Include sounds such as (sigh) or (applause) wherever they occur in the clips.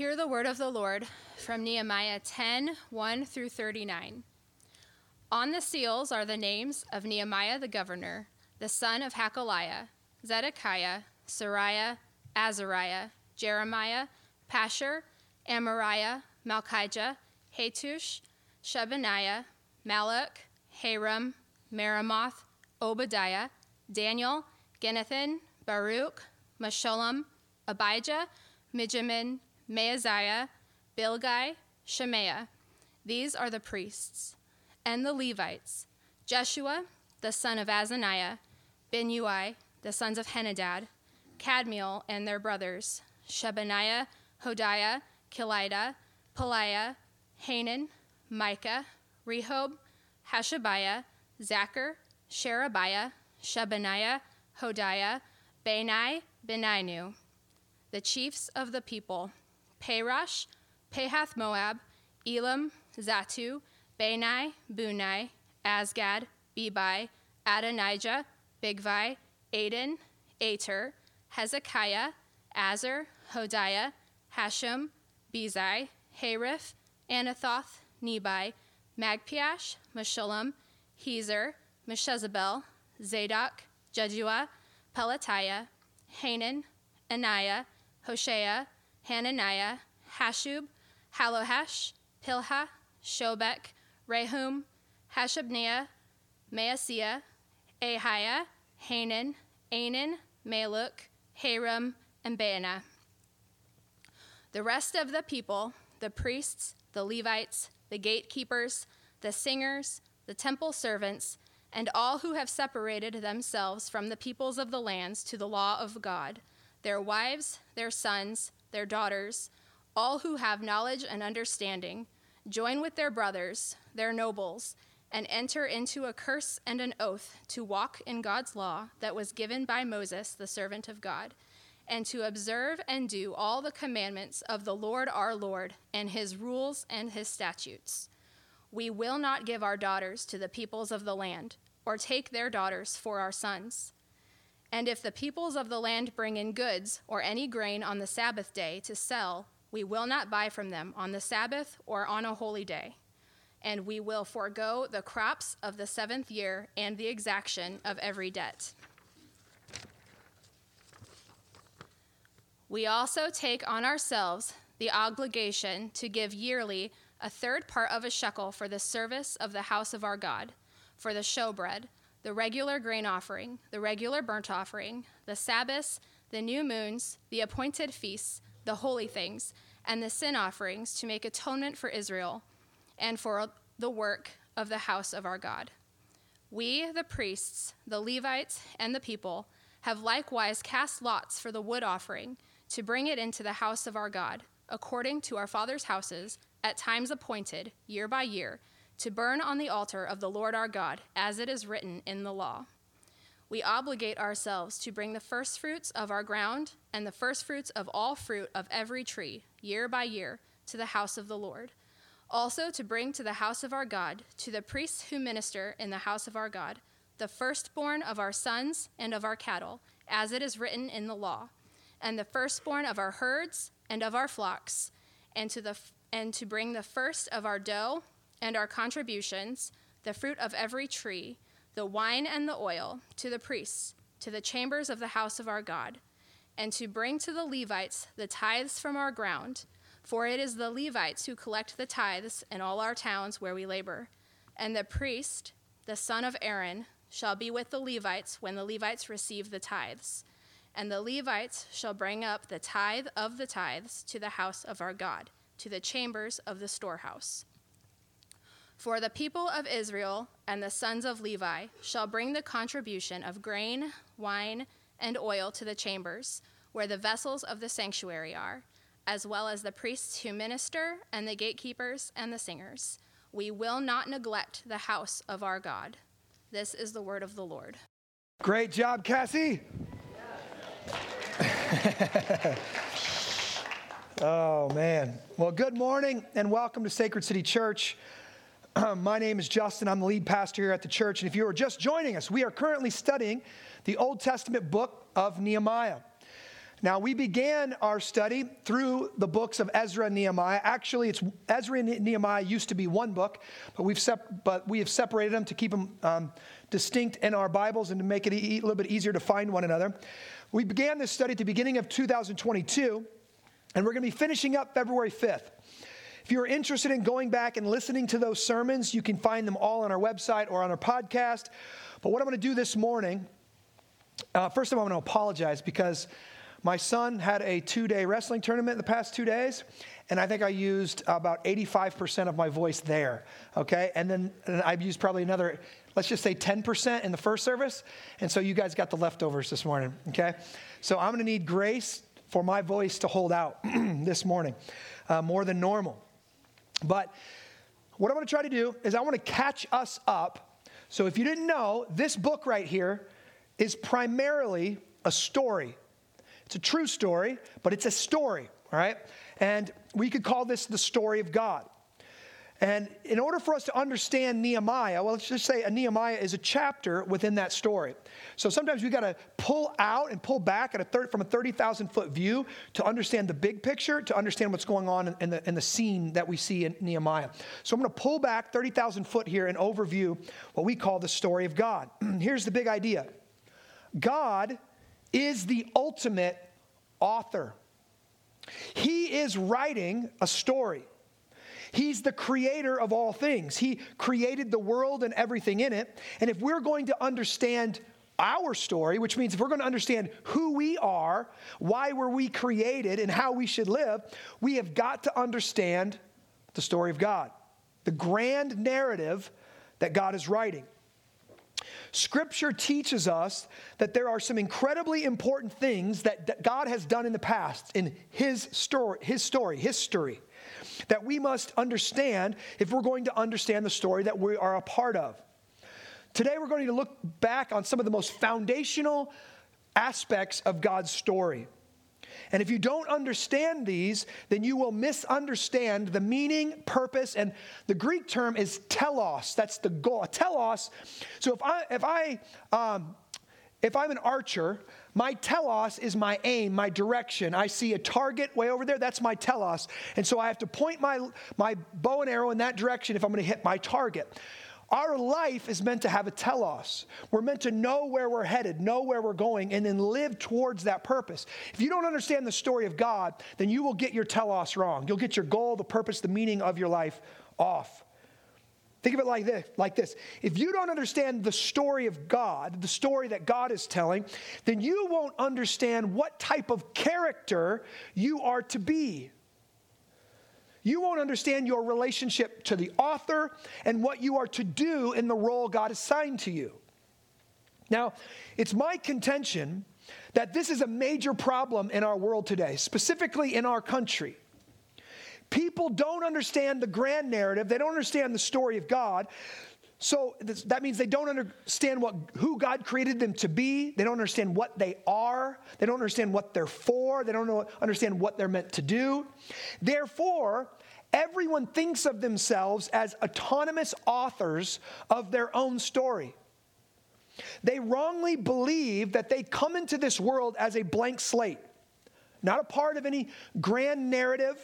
Hear the word of the Lord from Nehemiah 10 1 through 39. On the seals are the names of Nehemiah the governor, the son of Hachaliah, Zedekiah, Seraiah, Azariah, Jeremiah, Pashhur, Amariah, Malchijah, Hattush, Shebaniah, Malluch, Haram, Meremoth, Obadiah, Daniel, Ginnethon, Baruch, Meshullam, Abijah, Mijamin, Maaziah, Bilgai, Shemaiah. These are the priests. And the Levites, Jeshua, the son of Azaniah, Binnui, the sons of Henadad, Kadmiel and their brothers, Shebaniah, Hodiah, Kelita, Pelaiah, Hanan, Micah, Rehob, Hashabiah, Zaccur, Sherebiah, Shebaniah, Hodiah, Benai, Beninu. The chiefs of the people, Parosh, Pahath Moab, Elam, Zattu, Bani, Bunai, Azgad, Bebai, Adonijah, Bigvai, Adin, Ater, Hezekiah, Azzur, Hodiah, Hashum, Bezai, Hariph, Anathoth, Nebai, Magpiash, Meshullam, Hezir, Meshezabel, Zadok, Jaddua, Pelatiah, Hanan, Anaiah, Hoshea, Hananiah, Hasshub, Hallohesh, Pilha, Shobek, Rehum, Hashabniah, Maaseiah, Ahiah, Hanan, Anan, Malluch, Haram, and Baanah. The rest of the people, the priests, the Levites, the gatekeepers, the singers, the temple servants, and all who have separated themselves from the peoples of the lands to the law of God, their wives, their sons, their daughters, all who have knowledge and understanding, join with their brothers, their nobles, and enter into a curse and an oath to walk in God's law that was given by Moses, the servant of God, and to observe and do all the commandments of the Lord our Lord and his rules and his statutes. We will not give our daughters to the peoples of the land, or take their daughters for our sons. And if the peoples of the land bring in goods or any grain on the Sabbath day to sell, we will not buy from them on the Sabbath or on a holy day. And we will forego the crops of the seventh year and the exaction of every debt. We also take on ourselves the obligation to give yearly a third part of a shekel for the service of the house of our God, for the showbread, the regular grain offering, the regular burnt offering, the Sabbaths, the new moons, the appointed feasts, the holy things, and the sin offerings to make atonement for Israel and for the work of the house of our God. We, the priests, the Levites, and the people, have likewise cast lots for the wood offering to bring it into the house of our God, according to our fathers' houses, at times appointed, year by year, to burn on the altar of the Lord our God, as it is written in the law we obligate ourselves to bring the firstfruits of our ground and the firstfruits of all fruit of every tree, year by year, to the house of the Lord. Also, to bring to the house of our God, to the priests who minister in the house of our God, the firstborn of our sons and of our cattle, as it is written in the law, and the firstborn of our herds and of our flocks, and to, the, and to bring the first of our dough and our contributions, the fruit of every tree the wine and the oil to the priests, to the chambers of the house of our God, and to bring to the Levites the tithes from our ground, for it is the Levites who collect the tithes in all our towns where we labor. And the priest, the son of Aaron, shall be with the Levites when the Levites receive the tithes. And the Levites shall bring up the tithe of the tithes to the house of our God, to the chambers of the storehouse. For the people of Israel and the sons of Levi shall bring the contribution of grain, wine, and oil to the chambers, where the vessels of the sanctuary are, as well as the priests who minister, and the gatekeepers and the singers. We will not neglect the house of our God. This is the word of the Lord. Great job, Cassie. (laughs) oh, man. Well, good morning and welcome to Sacred City Church. (clears throat) My name is Justin. I'm the lead pastor here at the church. And if you are just joining us, we are currently studying the Old Testament book of Nehemiah. Now, we began our study through the books of Ezra and Nehemiah. Actually, it's Ezra and Nehemiah used to be one book, but we've sep- but we have separated them to keep them um, distinct in our Bibles and to make it a little bit easier to find one another. We began this study at the beginning of 2022, and we're going to be finishing up February 5th. If you're interested in going back and listening to those sermons, you can find them all on our website or on our podcast. But what I'm going to do this morning, uh, first of all, I'm going to apologize because my son had a two day wrestling tournament in the past two days, and I think I used about 85% of my voice there, okay? And then and I've used probably another, let's just say 10% in the first service, and so you guys got the leftovers this morning, okay? So I'm gonna need grace for my voice to hold out (clears throat) this morning uh, more than normal. But what I'm gonna try to do is I wanna catch us up. So if you didn't know, this book right here is primarily a story it's a true story, but it's a story, all right? And we could call this the story of God. And in order for us to understand Nehemiah, well, let's just say a Nehemiah is a chapter within that story. So sometimes we've got to pull out and pull back a from a 30,000 foot view to understand the big picture, to understand what's going on in the, in the scene that we see in Nehemiah. So I'm going to pull back 30,000 foot here and overview what we call the story of God. (clears throat) Here's the big idea God is the ultimate author. He is writing a story. He's the creator of all things. He created the world and everything in it. And if we're going to understand our story, which means if we're going to understand who we are, why were we created, and how we should live, we have got to understand the story of God, the grand narrative that God is writing. Scripture teaches us that there are some incredibly important things that God has done in the past in his story, his story, history, that we must understand if we're going to understand the story that we are a part of. Today we're going to look back on some of the most foundational aspects of God's story. And if you don't understand these, then you will misunderstand the meaning, purpose, and the Greek term is telos. That's the goal. Telos. So if I if I um, if I'm an archer, my telos is my aim, my direction. I see a target way over there, that's my telos. And so I have to point my, my bow and arrow in that direction if I'm going to hit my target. Our life is meant to have a telos. We're meant to know where we're headed, know where we're going, and then live towards that purpose. If you don't understand the story of God, then you will get your telos wrong. You'll get your goal, the purpose, the meaning of your life off. Think of it like this, like this. If you don't understand the story of God, the story that God is telling, then you won't understand what type of character you are to be. You won't understand your relationship to the author and what you are to do in the role God assigned to you. Now, it's my contention that this is a major problem in our world today, specifically in our country. People don't understand the grand narrative, they don't understand the story of God. So that means they don't understand what, who God created them to be. They don't understand what they are. They don't understand what they're for. They don't know, understand what they're meant to do. Therefore, everyone thinks of themselves as autonomous authors of their own story. They wrongly believe that they come into this world as a blank slate, not a part of any grand narrative,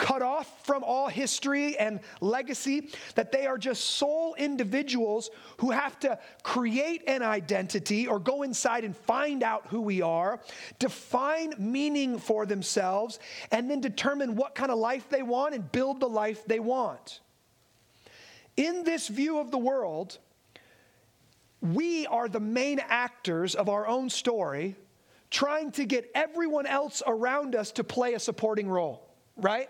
cut off from all history and legacy, that they are just sole individuals who have to create an identity or go inside and find out who we are, define meaning for themselves, and then determine what kind of life they want and build the life they want. In this view of the world, we are the main actors of our own story, trying to get everyone else around us to play a supporting role, right?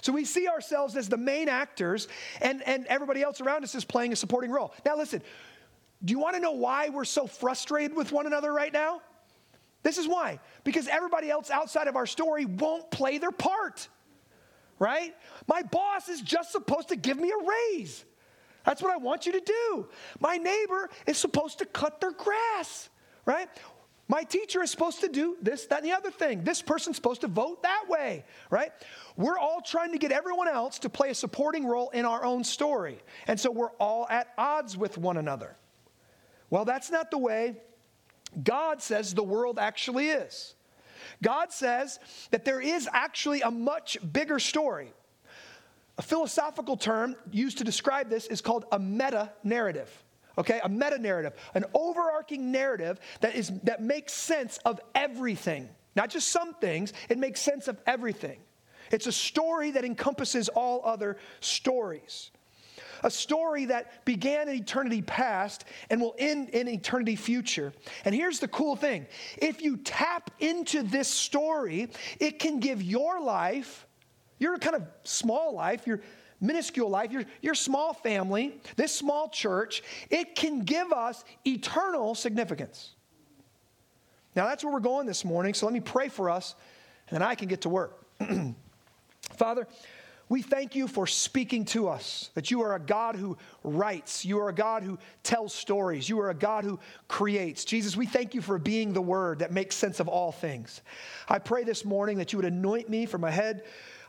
So we see ourselves as the main actors, and, and everybody else around us is playing a supporting role. Now, listen, do you want to know why we're so frustrated with one another right now? This is why. Because everybody else outside of our story won't play their part, right? My boss is just supposed to give me a raise. That's what I want you to do. My neighbor is supposed to cut their grass, right? My teacher is supposed to do this, that, and the other thing. This person's supposed to vote that way, right? We're all trying to get everyone else to play a supporting role in our own story. And so we're all at odds with one another. Well, that's not the way God says the world actually is. God says that there is actually a much bigger story. A philosophical term used to describe this is called a meta narrative. Okay, a meta narrative, an overarching narrative that, is, that makes sense of everything. Not just some things, it makes sense of everything. It's a story that encompasses all other stories. A story that began in eternity past and will end in eternity future. And here's the cool thing if you tap into this story, it can give your life, your kind of small life, your minuscule life, your, your small family, this small church, it can give us eternal significance. Now, that's where we're going this morning, so let me pray for us, and then I can get to work. (clears throat) Father, we thank you for speaking to us, that you are a God who writes. You are a God who tells stories. You are a God who creates. Jesus, we thank you for being the word that makes sense of all things. I pray this morning that you would anoint me from my head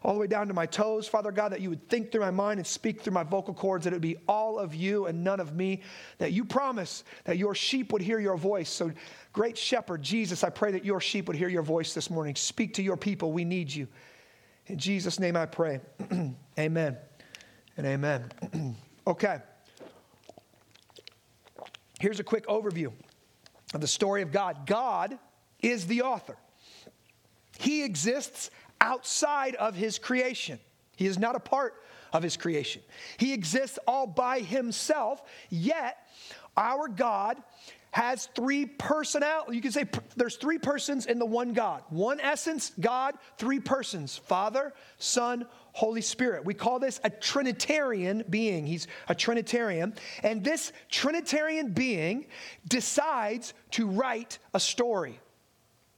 all the way down to my toes. Father God, that you would think through my mind and speak through my vocal cords, that it would be all of you and none of me. That you promise that your sheep would hear your voice. So, great shepherd, Jesus, I pray that your sheep would hear your voice this morning. Speak to your people. We need you. In Jesus' name I pray. (clears throat) amen and amen. (clears throat) okay. Here's a quick overview of the story of God. God is the author, He exists outside of His creation. He is not a part of His creation. He exists all by Himself, yet our God has three personality. You can say there's three persons in the one God. One essence, God, three persons Father, Son, Holy Spirit. We call this a Trinitarian being. He's a Trinitarian. And this Trinitarian being decides to write a story,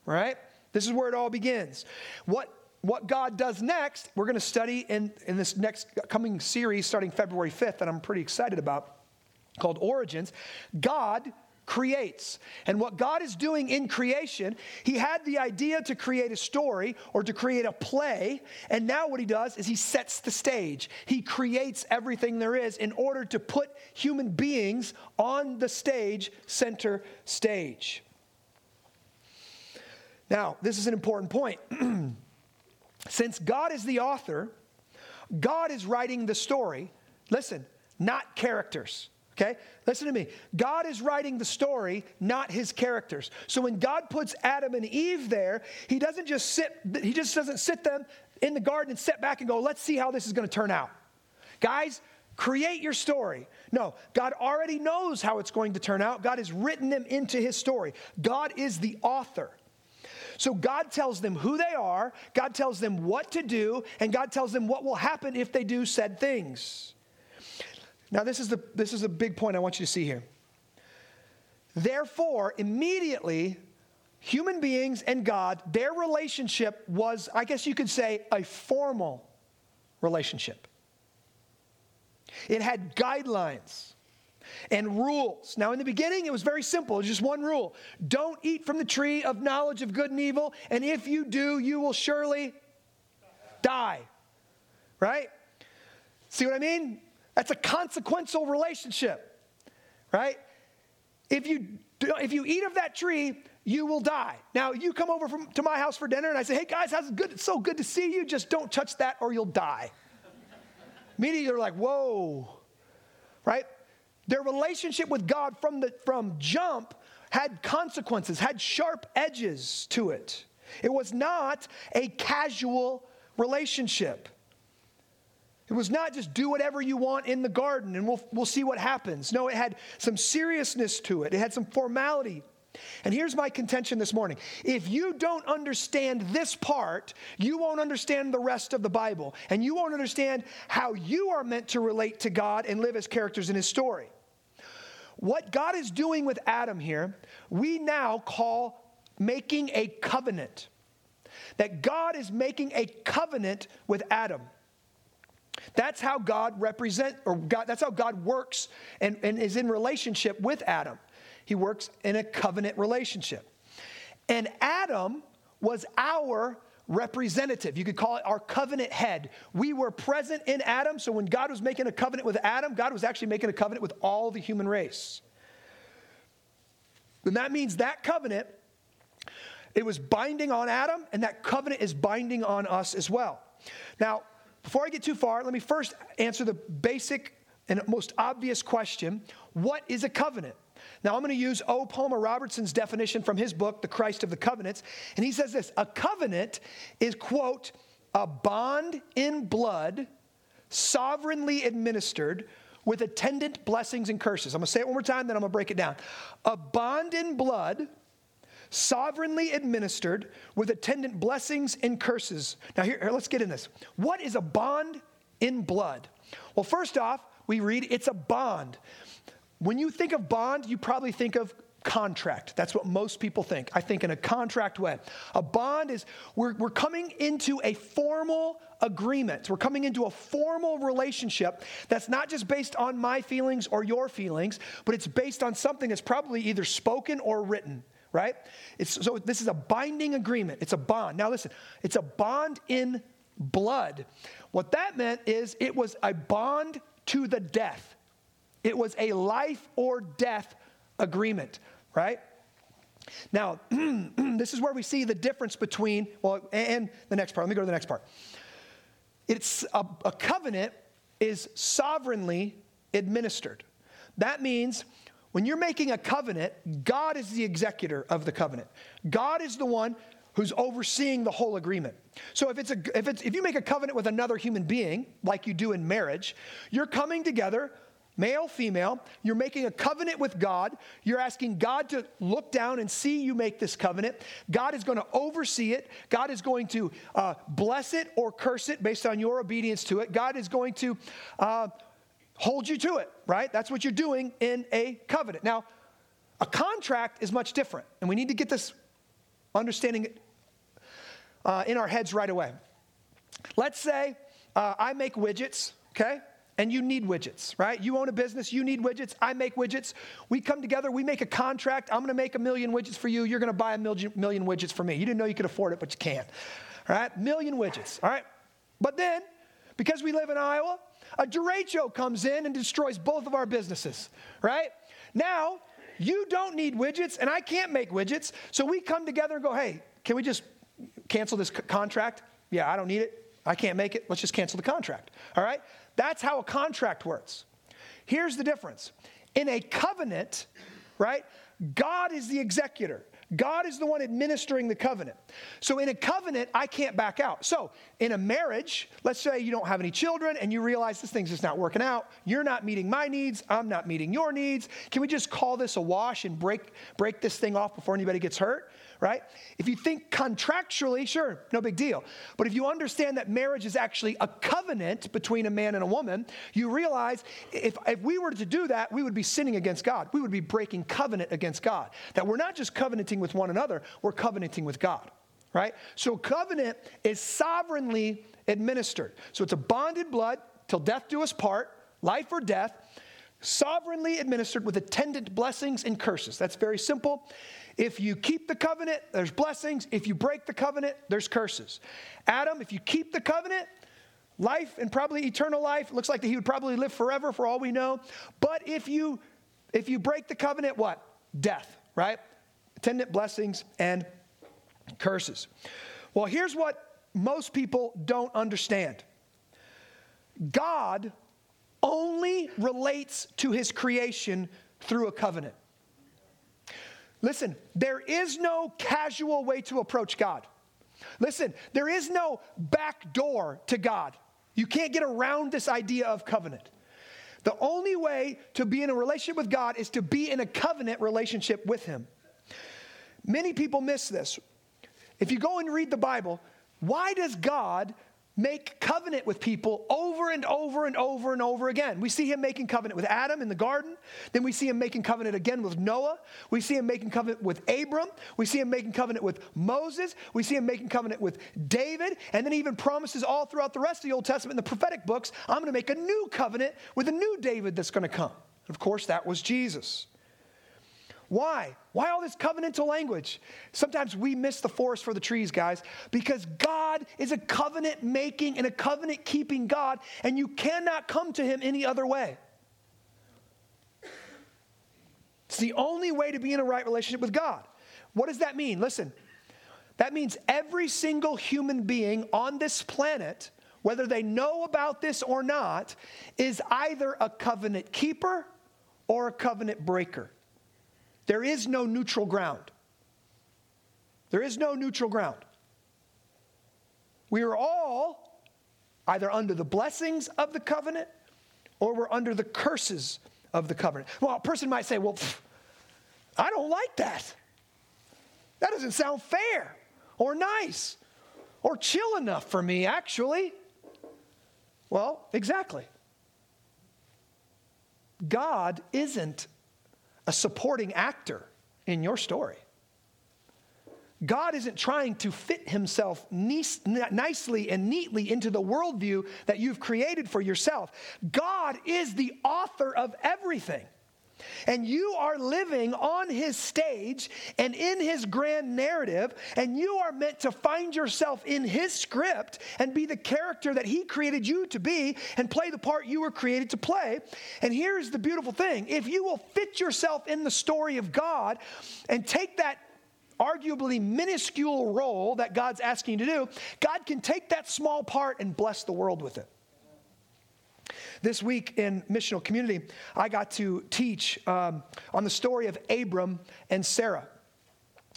right? This is where it all begins. What what God does next, we're going to study in, in this next coming series starting February 5th, that I'm pretty excited about, called Origins. God creates. And what God is doing in creation, He had the idea to create a story or to create a play. And now what He does is He sets the stage. He creates everything there is in order to put human beings on the stage, center stage. Now, this is an important point. (clears throat) Since God is the author, God is writing the story. Listen, not characters. Okay? Listen to me. God is writing the story, not his characters. So when God puts Adam and Eve there, he doesn't just sit, he just doesn't sit them in the garden and sit back and go, let's see how this is going to turn out. Guys, create your story. No, God already knows how it's going to turn out. God has written them into his story. God is the author. So God tells them who they are, God tells them what to do, and God tells them what will happen if they do said things. Now, this is, the, this is a big point I want you to see here. Therefore, immediately, human beings and God, their relationship was, I guess you could say, a formal relationship. It had guidelines and rules. Now, in the beginning, it was very simple. Just one rule don't eat from the tree of knowledge of good and evil, and if you do, you will surely die. Right? See what I mean? That's a consequential relationship, right? If you, if you eat of that tree, you will die. Now, you come over from, to my house for dinner and I say, hey guys, how's it good? It's so good to see you. Just don't touch that or you'll die. Immediately you're like, whoa, right? Their relationship with God from the from jump had consequences, had sharp edges to it. It was not a casual relationship. It was not just do whatever you want in the garden and we'll, we'll see what happens. No, it had some seriousness to it, it had some formality. And here's my contention this morning. If you don't understand this part, you won't understand the rest of the Bible. And you won't understand how you are meant to relate to God and live as characters in His story. What God is doing with Adam here, we now call making a covenant. That God is making a covenant with Adam. That's how God represent or God, that's how God works and, and is in relationship with Adam. He works in a covenant relationship. And Adam was our representative. You could call it our covenant head. We were present in Adam, so when God was making a covenant with Adam, God was actually making a covenant with all the human race. And that means that covenant It was binding on Adam, and that covenant is binding on us as well. Now, before I get too far, let me first answer the basic and most obvious question What is a covenant? Now, I'm going to use O. Palmer Robertson's definition from his book, The Christ of the Covenants. And he says this A covenant is, quote, a bond in blood, sovereignly administered with attendant blessings and curses. I'm going to say it one more time, then I'm going to break it down. A bond in blood, sovereignly administered with attendant blessings and curses. Now, here, here, let's get in this. What is a bond in blood? Well, first off, we read it's a bond. When you think of bond, you probably think of contract. That's what most people think. I think in a contract way. A bond is we're, we're coming into a formal agreement. We're coming into a formal relationship that's not just based on my feelings or your feelings, but it's based on something that's probably either spoken or written right? It's, so this is a binding agreement. It's a bond. Now listen, it's a bond in blood. What that meant is it was a bond to the death. It was a life or death agreement, right? Now, (clears throat) this is where we see the difference between, well, and the next part. Let me go to the next part. It's a, a covenant is sovereignly administered. That means when you're making a covenant, God is the executor of the covenant. God is the one who's overseeing the whole agreement. So if it's a if it's if you make a covenant with another human being like you do in marriage, you're coming together male, female, you're making a covenant with God. You're asking God to look down and see you make this covenant. God is going to oversee it. God is going to uh, bless it or curse it based on your obedience to it. God is going to uh, hold you to it, right? That's what you're doing in a covenant. Now, a contract is much different, and we need to get this understanding uh, in our heads right away. Let's say uh, I make widgets, okay? And you need widgets, right? You own a business, you need widgets, I make widgets. We come together, we make a contract. I'm gonna make a million widgets for you, you're gonna buy a million, million widgets for me. You didn't know you could afford it, but you can. All right? Million widgets, all right? But then, because we live in Iowa, a derecho comes in and destroys both of our businesses, right? Now, you don't need widgets, and I can't make widgets. So we come together and go, hey, can we just cancel this c- contract? Yeah, I don't need it. I can't make it. Let's just cancel the contract. All right? That's how a contract works. Here's the difference in a covenant, right? God is the executor. God is the one administering the covenant. So in a covenant, I can't back out. So in a marriage, let's say you don't have any children and you realize this thing's just not working out. You're not meeting my needs. I'm not meeting your needs. Can we just call this a wash and break, break this thing off before anybody gets hurt? Right? If you think contractually, sure, no big deal. But if you understand that marriage is actually a covenant between a man and a woman, you realize if, if we were to do that, we would be sinning against God. We would be breaking covenant against God. That we're not just covenanting with one another, we're covenanting with God, right? So covenant is sovereignly administered. So it's a bonded blood till death do us part, life or death sovereignly administered with attendant blessings and curses. That's very simple. If you keep the covenant, there's blessings. If you break the covenant, there's curses. Adam, if you keep the covenant, life and probably eternal life, looks like that he would probably live forever for all we know. But if you if you break the covenant, what? Death, right? Attendant blessings and curses. Well, here's what most people don't understand. God only relates to his creation through a covenant. Listen, there is no casual way to approach God. Listen, there is no back door to God. You can't get around this idea of covenant. The only way to be in a relationship with God is to be in a covenant relationship with Him. Many people miss this. If you go and read the Bible, why does God make covenant with people over and over and over and over again. We see him making covenant with Adam in the garden. Then we see him making covenant again with Noah. We see him making covenant with Abram. We see him making covenant with Moses. We see him making covenant with David. And then he even promises all throughout the rest of the Old Testament in the prophetic books, I'm going to make a new covenant with a new David that's going to come. And of course, that was Jesus. Why? Why all this covenantal language? Sometimes we miss the forest for the trees, guys, because God is a covenant making and a covenant keeping God, and you cannot come to Him any other way. It's the only way to be in a right relationship with God. What does that mean? Listen, That means every single human being on this planet, whether they know about this or not, is either a covenant keeper or a covenant breaker. There is no neutral ground. There is no neutral ground. We are all either under the blessings of the covenant or we're under the curses of the covenant. Well, a person might say, well, pff, I don't like that. That doesn't sound fair or nice or chill enough for me, actually. Well, exactly. God isn't a supporting actor in your story. God isn't trying to fit himself nicely and neatly into the worldview that you've created for yourself. God is the author of everything. And you are living on his stage and in his grand narrative, and you are meant to find yourself in his script and be the character that he created you to be and play the part you were created to play. And here's the beautiful thing if you will fit yourself in the story of God and take that arguably minuscule role that God's asking you to do, God can take that small part and bless the world with it. This week in missional community, I got to teach um, on the story of Abram and Sarah.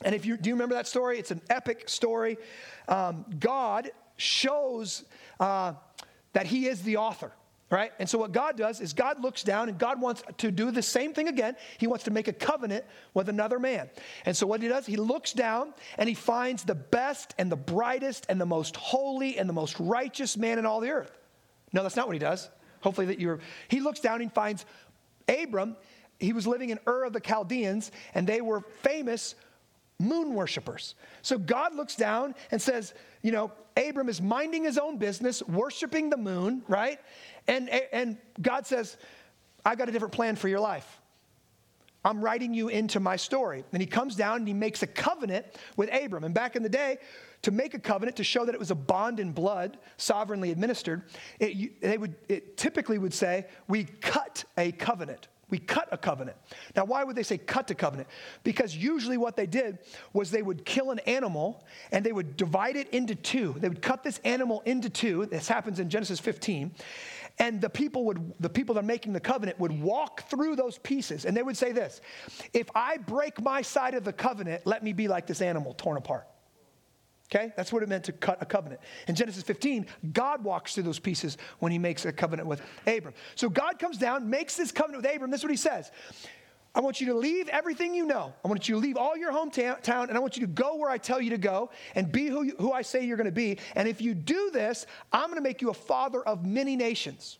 And if you do you remember that story, it's an epic story. Um, God shows uh, that He is the author right? And so what God does is God looks down and God wants to do the same thing again. He wants to make a covenant with another man. And so what he does, he looks down and he finds the best and the brightest and the most holy and the most righteous man in all the earth. No, that's not what he does. Hopefully that you're he looks down and finds Abram. He was living in Ur of the Chaldeans and they were famous moon worshippers. So God looks down and says, you know, Abram is minding his own business, worshiping the moon, right? And, and God says, I've got a different plan for your life. I'm writing you into my story. And he comes down and he makes a covenant with Abram. And back in the day, to make a covenant to show that it was a bond in blood, sovereignly administered, it, they would, it typically would say, We cut a covenant. We cut a covenant. Now, why would they say cut a covenant? Because usually what they did was they would kill an animal and they would divide it into two. They would cut this animal into two. This happens in Genesis 15. And the people would, the people that are making the covenant would walk through those pieces and they would say this if I break my side of the covenant, let me be like this animal torn apart. Okay? That's what it meant to cut a covenant. In Genesis 15, God walks through those pieces when he makes a covenant with Abram. So God comes down, makes this covenant with Abram. This is what he says. I want you to leave everything you know. I want you to leave all your hometown, and I want you to go where I tell you to go and be who, you, who I say you're going to be. And if you do this, I'm going to make you a father of many nations.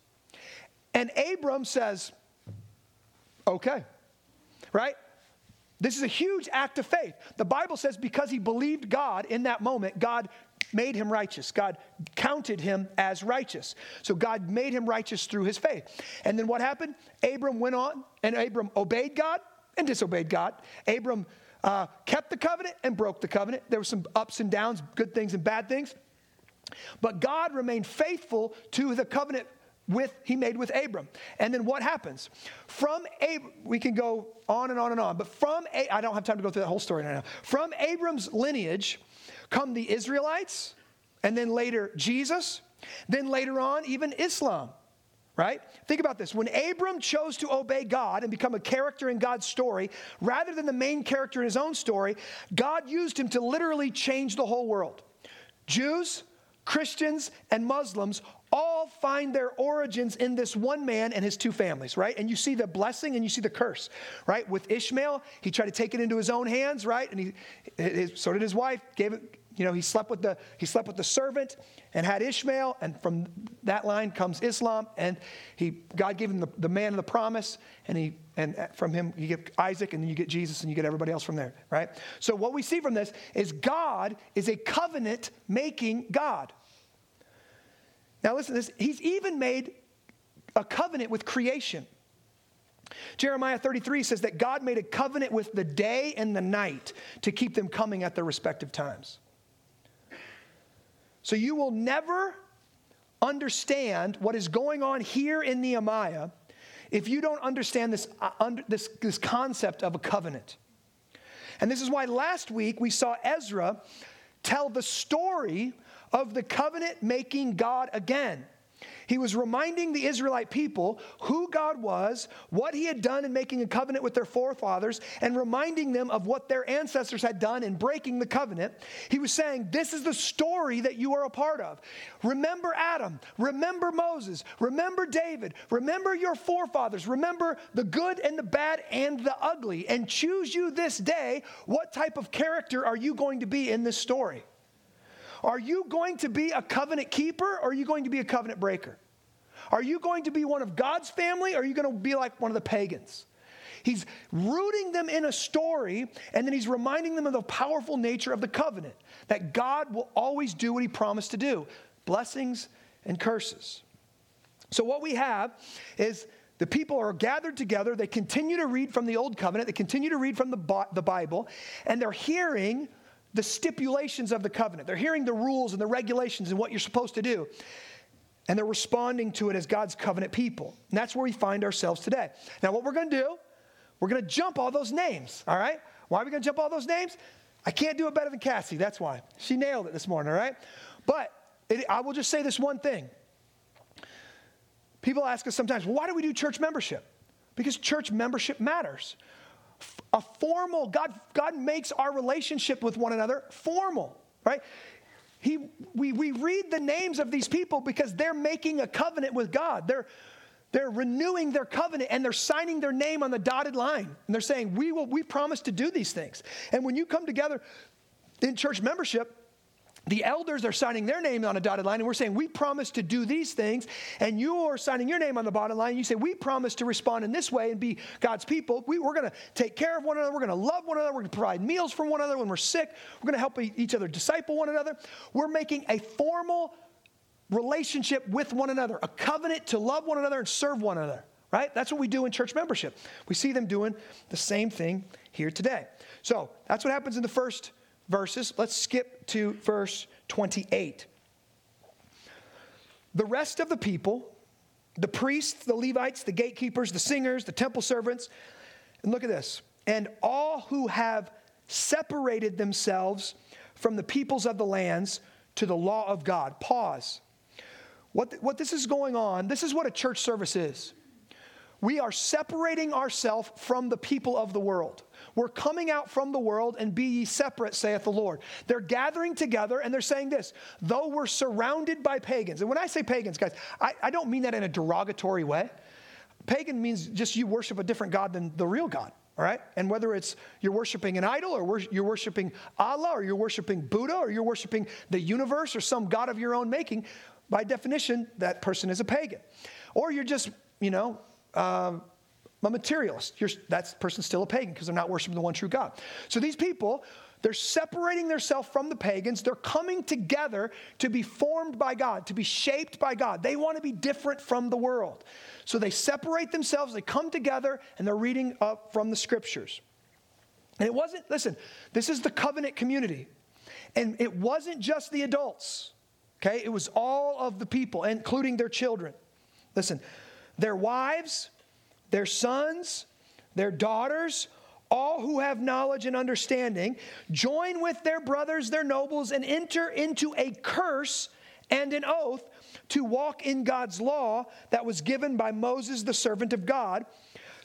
And Abram says, okay, right? This is a huge act of faith. The Bible says because he believed God in that moment, God made him righteous. God counted him as righteous. So God made him righteous through his faith. And then what happened? Abram went on, and Abram obeyed God and disobeyed God. Abram uh, kept the covenant and broke the covenant. There were some ups and downs, good things and bad things. But God remained faithful to the covenant with he made with Abram. And then what happens? From Ab- we can go on and on and on, but from A- I don't have time to go through that whole story right now. From Abram's lineage come the Israelites, and then later Jesus, then later on even Islam. Right? Think about this. When Abram chose to obey God and become a character in God's story, rather than the main character in his own story, God used him to literally change the whole world. Jews, Christians, and Muslims all find their origins in this one man and his two families, right? And you see the blessing and you see the curse, right? With Ishmael, he tried to take it into his own hands, right? And he, his, so did his wife, gave it, you know, he slept with the he slept with the servant and had Ishmael, and from that line comes Islam, and he God gave him the, the man of the promise, and he and uh, from him you get Isaac, and then you get Jesus, and you get everybody else from there, right? So what we see from this is God is a covenant making God. Now, listen this. He's even made a covenant with creation. Jeremiah 33 says that God made a covenant with the day and the night to keep them coming at their respective times. So you will never understand what is going on here in Nehemiah if you don't understand this, uh, under, this, this concept of a covenant. And this is why last week we saw Ezra tell the story of the covenant making God again. He was reminding the Israelite people who God was, what He had done in making a covenant with their forefathers, and reminding them of what their ancestors had done in breaking the covenant. He was saying, This is the story that you are a part of. Remember Adam, remember Moses, remember David, remember your forefathers, remember the good and the bad and the ugly, and choose you this day what type of character are you going to be in this story. Are you going to be a covenant keeper or are you going to be a covenant breaker? Are you going to be one of God's family or are you going to be like one of the pagans? He's rooting them in a story and then he's reminding them of the powerful nature of the covenant that God will always do what he promised to do blessings and curses. So, what we have is the people are gathered together. They continue to read from the Old Covenant, they continue to read from the, the Bible, and they're hearing the stipulations of the covenant. They're hearing the rules and the regulations and what you're supposed to do. And they're responding to it as God's covenant people. And that's where we find ourselves today. Now, what we're going to do, we're going to jump all those names, all right? Why are we going to jump all those names? I can't do it better than Cassie, that's why. She nailed it this morning, all right? But it, I will just say this one thing. People ask us sometimes, well, why do we do church membership? Because church membership matters a formal, God, God makes our relationship with one another formal, right? He, we, we read the names of these people because they're making a covenant with God. They're, they're renewing their covenant and they're signing their name on the dotted line. And they're saying, we, will, we promise to do these things. And when you come together in church membership, the elders are signing their name on a dotted line, and we're saying, We promise to do these things. And you are signing your name on the bottom line. You say, We promise to respond in this way and be God's people. We, are going to take care of one another. We're going to love one another. We're going to provide meals for one another when we're sick. We're going to help each other disciple one another. We're making a formal relationship with one another, a covenant to love one another and serve one another, right? That's what we do in church membership. We see them doing the same thing here today. So that's what happens in the first verses. Let's skip to verse 28. The rest of the people, the priests, the Levites, the gatekeepers, the singers, the temple servants, and look at this, and all who have separated themselves from the peoples of the lands to the law of God. Pause. What, what this is going on, this is what a church service is. We are separating ourselves from the people of the world. We're coming out from the world and be ye separate, saith the Lord. They're gathering together and they're saying this, though we're surrounded by pagans. And when I say pagans, guys, I, I don't mean that in a derogatory way. Pagan means just you worship a different God than the real God. All right? And whether it's you're worshiping an idol or you're worshiping Allah or you're worshiping Buddha or you're worshiping the universe or some God of your own making, by definition, that person is a pagan. Or you're just, you know, uh, a materialist. You're, that person's still a pagan because they're not worshiping the one true God. So these people, they're separating themselves from the pagans. They're coming together to be formed by God, to be shaped by God. They want to be different from the world. So they separate themselves, they come together, and they're reading up from the scriptures. And it wasn't, listen, this is the covenant community. And it wasn't just the adults, okay? It was all of the people, including their children. Listen, their wives, their sons, their daughters, all who have knowledge and understanding, join with their brothers, their nobles, and enter into a curse and an oath to walk in God's law that was given by Moses, the servant of God.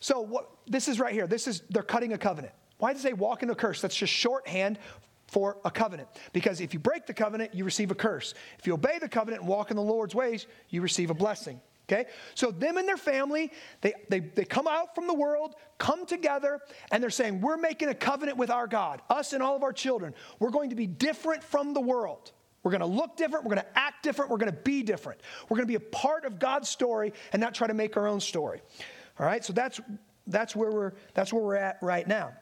So, what, this is right here. This is, they're cutting a covenant. Why does say walk in a curse? That's just shorthand for a covenant. Because if you break the covenant, you receive a curse. If you obey the covenant and walk in the Lord's ways, you receive a blessing. Okay? So them and their family, they, they, they come out from the world, come together, and they're saying, We're making a covenant with our God, us and all of our children. We're going to be different from the world. We're going to look different. We're going to act different. We're going to be different. We're going to be a part of God's story and not try to make our own story. All right? So that's, that's, where, we're, that's where we're at right now.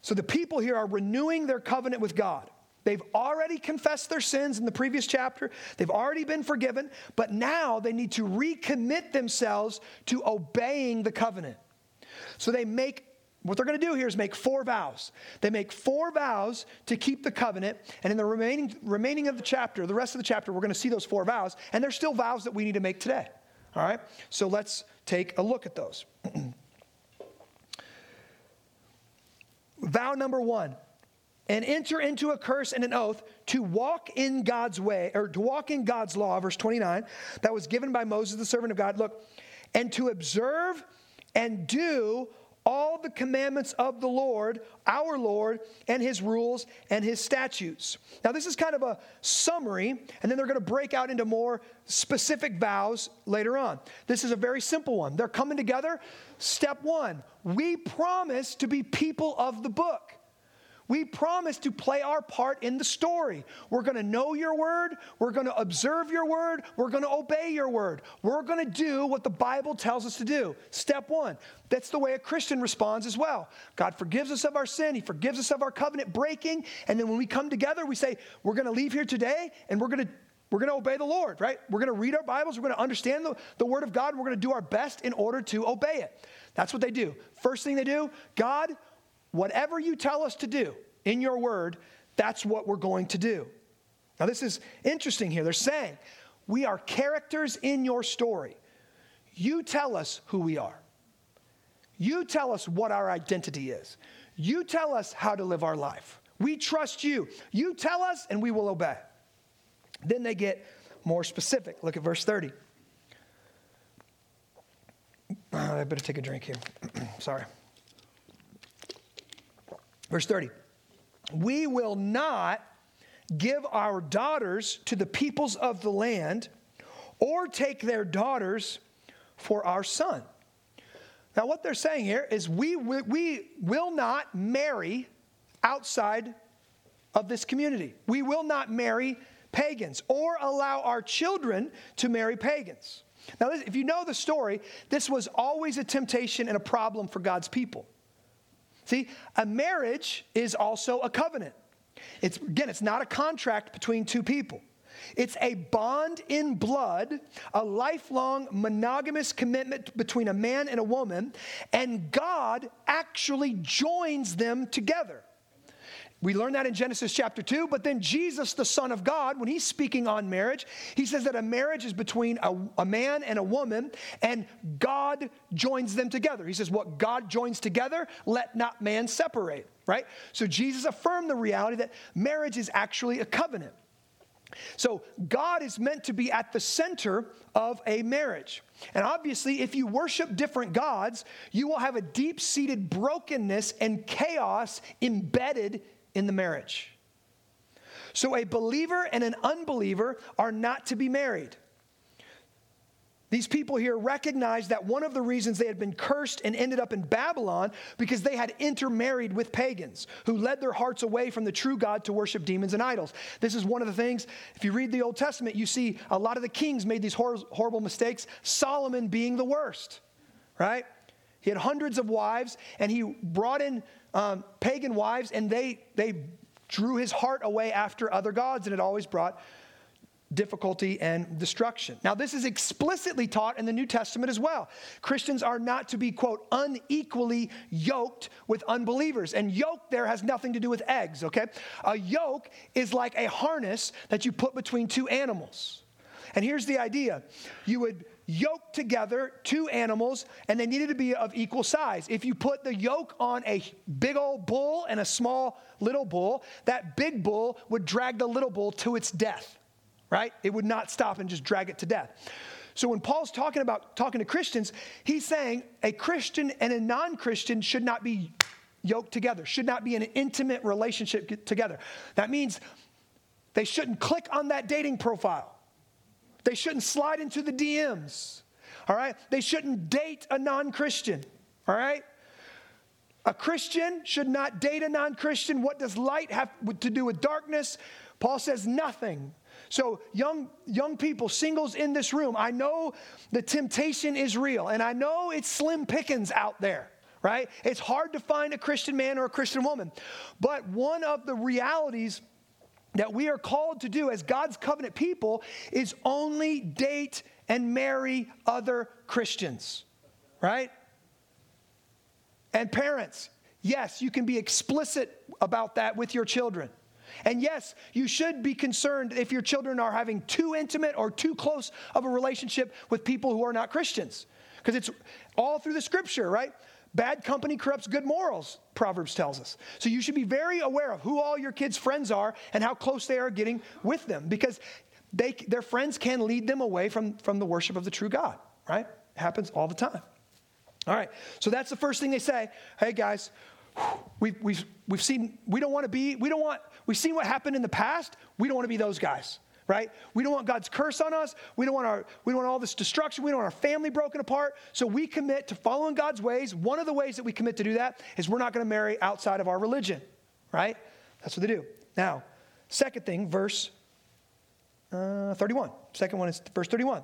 So the people here are renewing their covenant with God. They've already confessed their sins in the previous chapter. They've already been forgiven, but now they need to recommit themselves to obeying the covenant. So they make what they're going to do here is make four vows. They make four vows to keep the covenant, and in the remaining remaining of the chapter, the rest of the chapter, we're going to see those four vows, and they're still vows that we need to make today. All right? So let's take a look at those. (clears throat) Vow number 1 and enter into a curse and an oath to walk in God's way, or to walk in God's law, verse 29, that was given by Moses, the servant of God. Look, and to observe and do all the commandments of the Lord, our Lord, and his rules and his statutes. Now, this is kind of a summary, and then they're going to break out into more specific vows later on. This is a very simple one. They're coming together. Step one, we promise to be people of the book. We promise to play our part in the story. We're going to know your word. We're going to observe your word. We're going to obey your word. We're going to do what the Bible tells us to do. Step one. That's the way a Christian responds as well. God forgives us of our sin. He forgives us of our covenant breaking. And then when we come together, we say, we're going to leave here today and we're going to we're going to obey the Lord, right? We're going to read our Bibles. We're going to understand the, the Word of God. We're going to do our best in order to obey it. That's what they do. First thing they do, God, Whatever you tell us to do in your word, that's what we're going to do. Now, this is interesting here. They're saying, We are characters in your story. You tell us who we are. You tell us what our identity is. You tell us how to live our life. We trust you. You tell us, and we will obey. Then they get more specific. Look at verse 30. (clears throat) I better take a drink here. (clears throat) Sorry. Verse 30 We will not give our daughters to the peoples of the land or take their daughters for our son. Now, what they're saying here is we, we will not marry outside of this community. We will not marry pagans or allow our children to marry pagans. Now, if you know the story, this was always a temptation and a problem for God's people. See, a marriage is also a covenant. It's again, it's not a contract between two people. It's a bond in blood, a lifelong monogamous commitment between a man and a woman, and God actually joins them together. We learn that in Genesis chapter 2, but then Jesus, the Son of God, when he's speaking on marriage, he says that a marriage is between a, a, man and a woman, and God joins them together. He says, What God joins together, let not man separate, right? So Jesus affirmed the reality that marriage is actually a covenant. So God is meant to be at the center of a marriage. And obviously, if you worship different gods, you will have a deep seated brokenness and chaos embedded in the marriage. So a believer and an unbeliever are not to be married. These people here recognize that one of the reasons they had been cursed and ended up in Babylon because they had intermarried with pagans who led their hearts away from the true God to worship demons and idols. This is one of the things, if you read the Old Testament, you see a lot of the kings made these hor- horrible mistakes, Solomon being the worst, right? He had hundreds of wives and he brought in um, pagan wives, and they, they drew his heart away after other gods, and it always brought difficulty and destruction. Now, this is explicitly taught in the New Testament as well. Christians are not to be, quote, unequally yoked with unbelievers. And yoke there has nothing to do with eggs, okay? A yoke is like a harness that you put between two animals. And here's the idea you would yoked together two animals and they needed to be of equal size. If you put the yoke on a big old bull and a small little bull, that big bull would drag the little bull to its death, right? It would not stop and just drag it to death. So when Paul's talking about talking to Christians, he's saying a Christian and a non-Christian should not be yoked together, should not be in an intimate relationship together. That means they shouldn't click on that dating profile. They shouldn't slide into the DMs. All right? They shouldn't date a non Christian. All right? A Christian should not date a non Christian. What does light have to do with darkness? Paul says nothing. So, young, young people, singles in this room, I know the temptation is real, and I know it's slim pickings out there, right? It's hard to find a Christian man or a Christian woman. But one of the realities that we are called to do as God's covenant people is only date and marry other Christians, right? And parents, yes, you can be explicit about that with your children. And yes, you should be concerned if your children are having too intimate or too close of a relationship with people who are not Christians. Because it's all through the scripture, right? Bad company corrupts good morals, Proverbs tells us. So you should be very aware of who all your kids' friends are and how close they are getting with them because they, their friends can lead them away from, from the worship of the true God, right? Happens all the time. All right, so that's the first thing they say. Hey guys, we've, we've, we've seen, we don't want to be, we don't want, we've seen what happened in the past. We don't want to be those guys right? We don't want God's curse on us. We don't want our we don't want all this destruction. We don't want our family broken apart. So we commit to following God's ways. One of the ways that we commit to do that is we're not going to marry outside of our religion, right? That's what they do. Now, second thing, verse uh, 31. Second one is verse 31.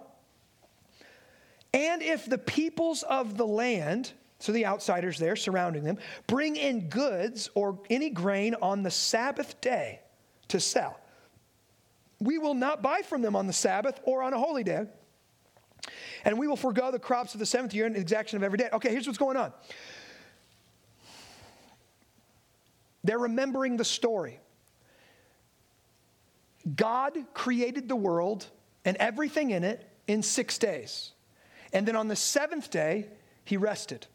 And if the peoples of the land, so the outsiders there surrounding them, bring in goods or any grain on the Sabbath day to sell, we will not buy from them on the Sabbath or on a holy day. And we will forego the crops of the seventh year and exaction of every day. Okay, here's what's going on. They're remembering the story. God created the world and everything in it in six days. And then on the seventh day, he rested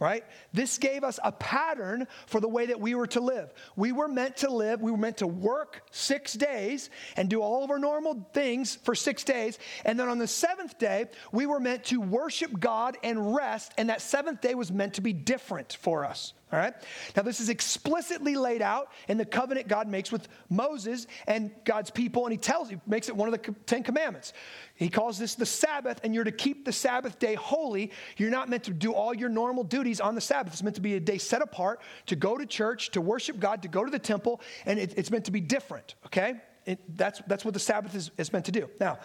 right? This gave us a pattern for the way that we were to live. We were meant to live, we were meant to work six days and do all of our normal things for six days. And then on the seventh day, we were meant to worship God and rest. And that seventh day was meant to be different for us. All right? Now, this is explicitly laid out in the covenant God makes with Moses and God's people, and he tells, he makes it one of the Ten Commandments. He calls this the Sabbath, and you're to keep the Sabbath day holy. You're not meant to do all your normal duties on the Sabbath. It's meant to be a day set apart to go to church, to worship God, to go to the temple, and it, it's meant to be different, okay? It, that's, that's what the Sabbath is, is meant to do. Now,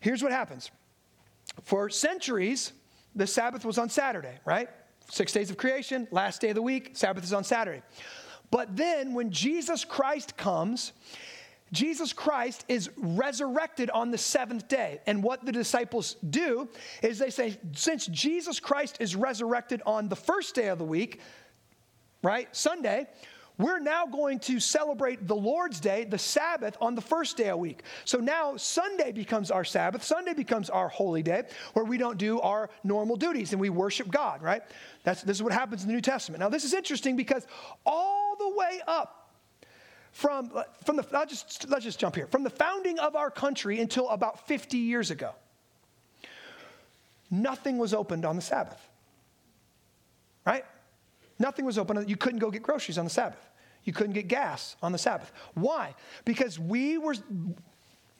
here's what happens. For centuries, the Sabbath was on Saturday, right? Six days of creation, last day of the week, Sabbath is on Saturday. But then when Jesus Christ comes, Jesus Christ is resurrected on the seventh day. And what the disciples do is they say, since Jesus Christ is resurrected on the first day of the week, right, Sunday, we're now going to celebrate the Lord's Day, the Sabbath, on the first day of week. So now Sunday becomes our Sabbath. Sunday becomes our holy day where we don't do our normal duties and we worship God, right? That's, this is what happens in the New Testament. Now, this is interesting because all the way up from, from the, I'll just, let's just jump here. From the founding of our country until about 50 years ago, nothing was opened on the Sabbath, right? Nothing was open. You couldn't go get groceries on the Sabbath. You couldn't get gas on the Sabbath. Why? Because we were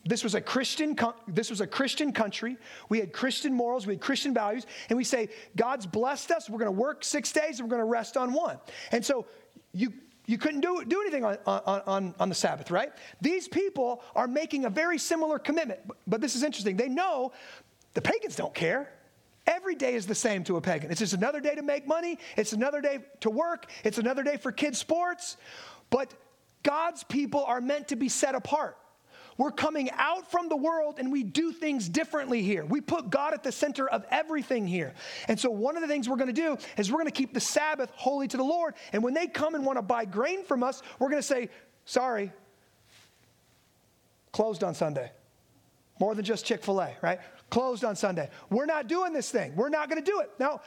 this was a Christian this was a Christian country. We had Christian morals, we had Christian values, and we say God's blessed us. We're going to work 6 days and we're going to rest on one. And so you you couldn't do, do anything on, on, on, the Sabbath, right? These people are making a very similar commitment. But this is interesting. They know the pagans don't care. Every day is the same to a pagan. It's just another day to make money, it's another day to work, it's another day for kids' sports. But God's people are meant to be set apart. We're coming out from the world and we do things differently here. We put God at the center of everything here. And so, one of the things we're going to do is we're going to keep the Sabbath holy to the Lord. And when they come and want to buy grain from us, we're going to say, sorry, closed on Sunday. More than just Chick fil A, right? Closed on Sunday. We're not doing this thing. We're not going to do it. Now,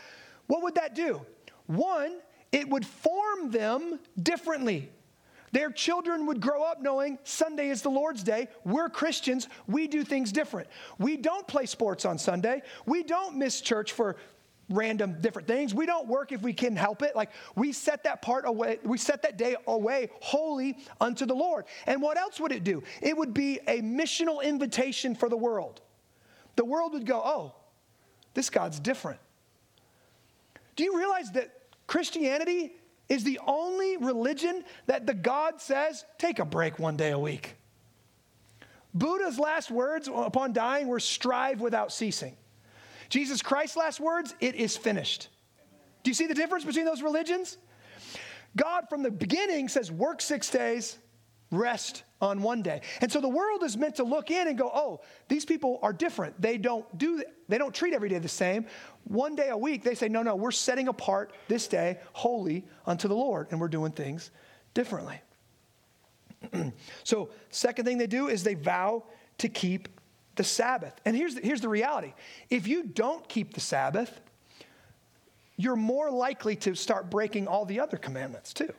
what would that do? One, it would form them differently. Their children would grow up knowing Sunday is the Lord's day. We're Christians. We do things different. We don't play sports on Sunday. We don't miss church for random different things. We don't work if we can help it. Like we set that part away, we set that day away holy unto the Lord. And what else would it do? It would be a missional invitation for the world. The world would go, oh, this God's different. Do you realize that Christianity is the only religion that the God says, take a break one day a week? Buddha's last words upon dying were strive without ceasing. Jesus Christ's last words, it is finished. Do you see the difference between those religions? God from the beginning says, work six days, rest on one day. And so the world is meant to look in and go, oh, these people are different. They don't do they don't treat every day the same. One day a week, they say, no, no, we're setting apart this day holy unto the Lord, and we're doing things differently. (clears throat) so, second thing they do is they vow to keep the Sabbath. And here's the, here's the reality if you don't keep the Sabbath, you're more likely to start breaking all the other commandments too.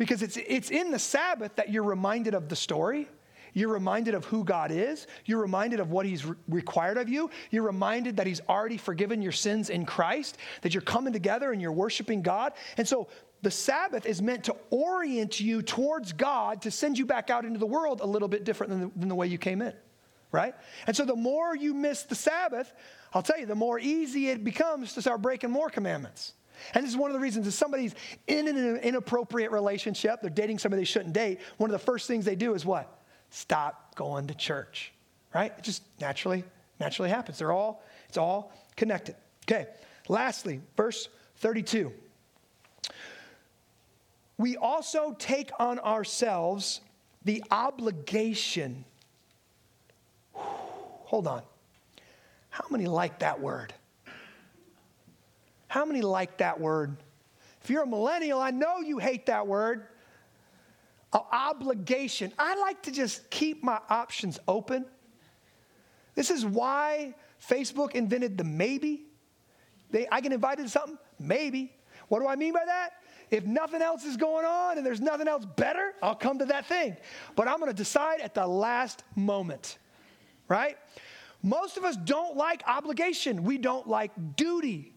Because it's, it's in the Sabbath that you're reminded of the story. You're reminded of who God is. You're reminded of what He's re- required of you. You're reminded that He's already forgiven your sins in Christ, that you're coming together and you're worshiping God. And so the Sabbath is meant to orient you towards God to send you back out into the world a little bit different than the, than the way you came in, right? And so the more you miss the Sabbath, I'll tell you, the more easy it becomes to start breaking more commandments. And this is one of the reasons if somebody's in an inappropriate relationship, they're dating somebody they shouldn't date, one of the first things they do is what? Stop going to church, right? It just naturally, naturally happens. They're all, it's all connected. Okay, lastly, verse 32 we also take on ourselves the obligation. Hold on. How many like that word? How many like that word? If you're a millennial, I know you hate that word. obligation. I like to just keep my options open. This is why Facebook invented the maybe. They, I get invited to something? Maybe. What do I mean by that? If nothing else is going on and there's nothing else better, I'll come to that thing. But I'm going to decide at the last moment, right? Most of us don't like obligation, we don't like duty.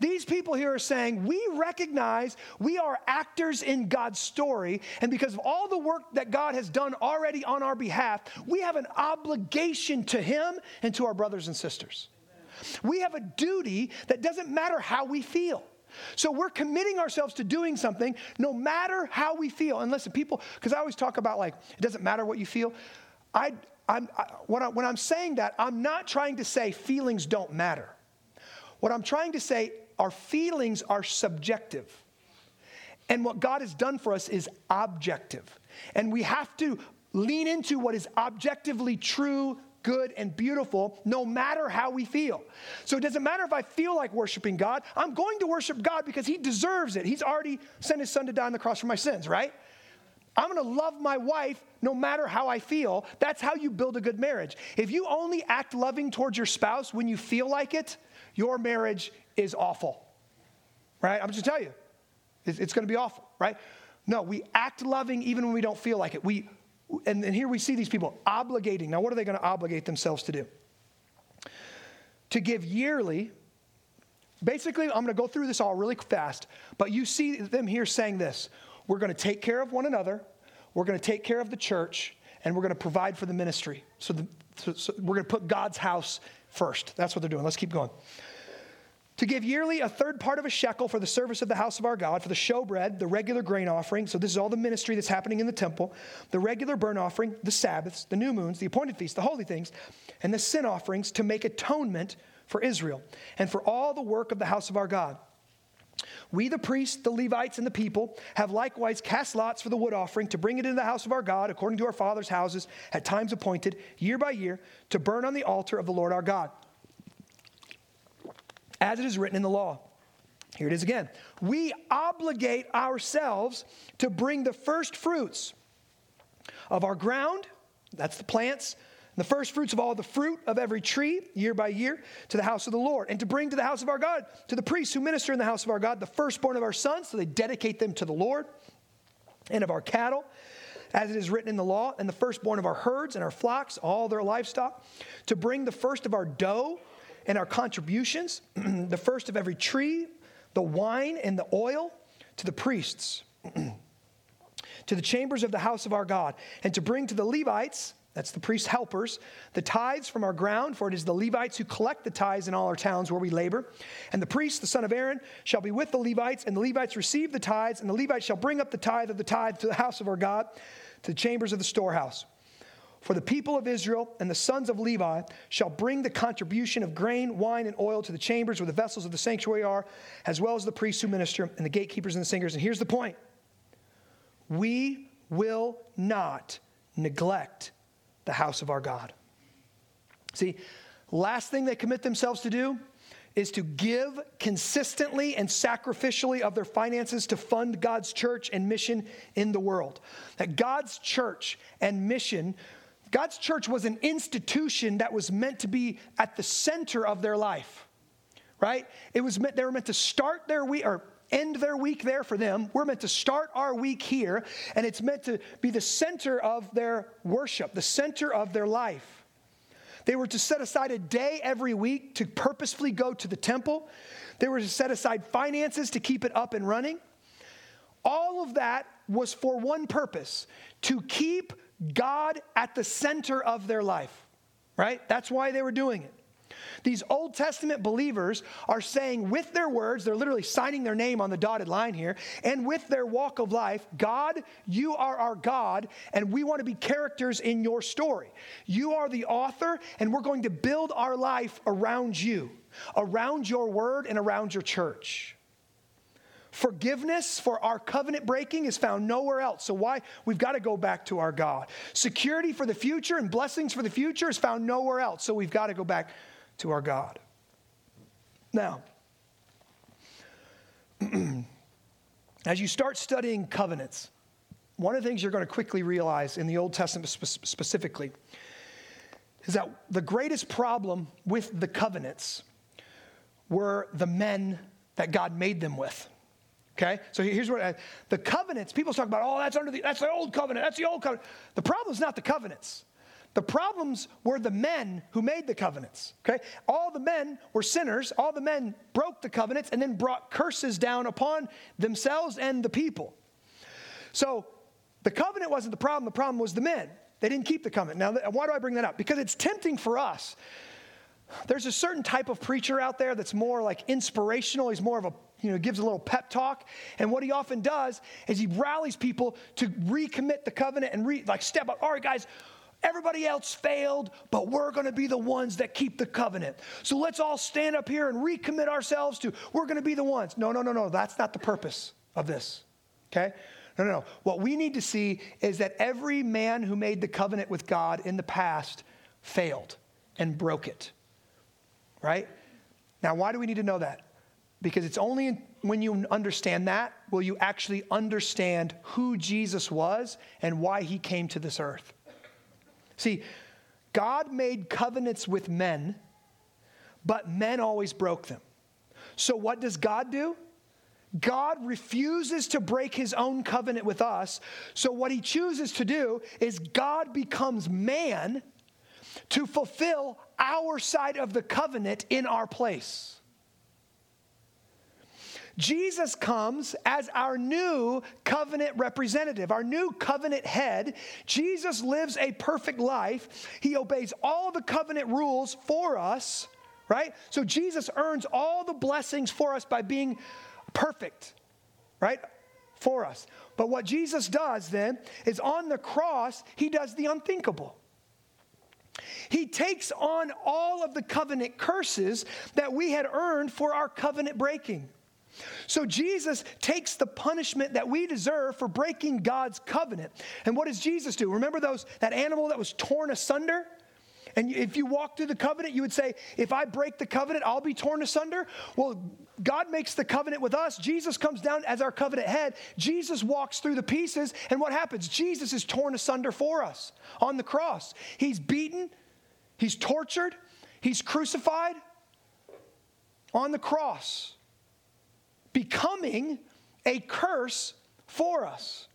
These people here are saying, we recognize we are actors in God's story, and because of all the work that God has done already on our behalf, we have an obligation to Him and to our brothers and sisters. We have a duty that doesn't matter how we feel. So we're committing ourselves to doing something no matter how we feel. And listen, people, because I always talk about like, it doesn't matter what you feel. I, I'm, I, when, I, when I'm saying that, I'm not trying to say feelings don't matter. What I'm trying to say, our feelings are subjective. And what God has done for us is objective. And we have to lean into what is objectively true, good, and beautiful no matter how we feel. So it doesn't matter if I feel like worshiping God, I'm going to worship God because He deserves it. He's already sent His Son to die on the cross for my sins, right? I'm gonna love my wife no matter how I feel. That's how you build a good marriage. If you only act loving towards your spouse when you feel like it, your marriage is awful, right? I'm just gonna tell you, it's gonna be awful, right? No, we act loving even when we don't feel like it. We and, and here we see these people obligating. Now, what are they to obligate themselves to do? To give yearly, basically, I'm to go through this all really fast, but you see them here saying this we're going to take care of one another, we're going to take care of the church, and we're going to provide for the ministry. So, the, so, so we're going to put God's house first. That's what they're doing. Let's keep going to give yearly a third part of a shekel for the service of the house of our God, for the showbread, the regular grain offering. So, this is all the ministry that's happening in the temple, the regular burnt offering, the Sabbaths, the new moons, the appointed feasts, the holy things, and the sin offerings to make atonement for Israel and for all the work of the house of our God. We, the priests, the Levites, and the people, have likewise cast lots for the wood offering to bring it into the house of our God, according to our fathers' houses, at times appointed, year by year, to burn on the altar of the Lord our God as it is written in the law. Here it is again. We obligate ourselves to bring the first fruits of our ground, that's the plants, the first fruits of all the fruit of every tree, year by year, to the house of the Lord, and to bring to the house of our God, to the priests who minister in the house of our God, the firstborn of our sons, so they dedicate them to the Lord, and of our cattle, as it is written in the law, and the firstborn of our herds and our flocks, all their livestock, to bring the first of our dough and our contributions, (clears throat) the first of every tree, the wine and the oil, to the priests, (clears throat) to the chambers of the house of our God, and to bring to the Levites, that's the priest's helpers, the tithes from our ground, for it is the Levites who collect the tithes in all our towns where we labor. And the priest, the son of Aaron, shall be with the Levites, and the Levites receive the tithes, and the Levites shall bring up the tithe of the tithe to the house of our God, to the chambers of the storehouse. For the people of Israel and the sons of Levi shall bring the contribution of grain, wine, and oil to the chambers where the vessels of the sanctuary are, as well as the priests who minister, and the gatekeepers and the singers. And here's the point we will not neglect the house of our God. See, last thing they commit themselves to do is to give consistently and sacrificially of their finances to fund God's church and mission in the world. That God's church and mission God's church was an institution that was meant to be at the center of their life right? It was meant, they were meant to start their week or end their week there for them. We're meant to start our week here, and it's meant to be the center of their worship, the center of their life. They were to set aside a day every week to purposefully go to the temple. They were to set aside finances to keep it up and running. All of that was for one purpose to keep God at the center of their life, right? That's why they were doing it. These Old Testament believers are saying with their words, they're literally signing their name on the dotted line here, and with their walk of life, God, you are our God, and we want to be characters in your story. You are the author, and we're going to build our life around you, around your word, and around your church. Forgiveness for our covenant breaking is found nowhere else. So, why? We've got to go back to our God. Security for the future and blessings for the future is found nowhere else. So, we've got to go back to our God. Now, (clears throat) as you start studying covenants, one of the things you're going to quickly realize in the Old Testament spe- specifically is that the greatest problem with the covenants were the men that God made them with. Okay, so here's what I, the covenants. People talk about, oh, that's under the that's the old covenant. That's the old covenant. The problem is not the covenants. The problems were the men who made the covenants. Okay? All the men were sinners. All the men broke the covenants and then brought curses down upon themselves and the people. So the covenant wasn't the problem, the problem was the men. They didn't keep the covenant. Now, why do I bring that up? Because it's tempting for us. There's a certain type of preacher out there that's more like inspirational. He's more of a, you know, gives a little pep talk. And what he often does is he rallies people to recommit the covenant and re, like step up. All right, guys, Everybody else failed, but we're going to be the ones that keep the covenant. So let's all stand up here and recommit ourselves to we're going to be the ones. No, no, no, no. That's not the purpose of this. Okay? No, no, no. What we need to see is that every man who made the covenant with God in the past failed and broke it. Right? Now, why do we need to know that? Because it's only when you understand that will you actually understand who Jesus was and why he came to this earth. See, God made covenants with men, but men always broke them. So, what does God do? God refuses to break his own covenant with us. So, what he chooses to do is God becomes man to fulfill our side of the covenant in our place. Jesus comes as our new covenant representative, our new covenant head. Jesus lives a perfect life. He obeys all the covenant rules for us, right? So Jesus earns all the blessings for us by being perfect, right? For us. But what Jesus does then is on the cross, he does the unthinkable. He takes on all of the covenant curses that we had earned for our covenant breaking. So Jesus takes the punishment that we deserve for breaking God's covenant. And what does Jesus do? Remember those that animal that was torn asunder? And if you walk through the covenant, you would say, if I break the covenant, I'll be torn asunder. Well, God makes the covenant with us. Jesus comes down as our covenant head. Jesus walks through the pieces. And what happens? Jesus is torn asunder for us on the cross. He's beaten, he's tortured, he's crucified on the cross becoming a curse for us.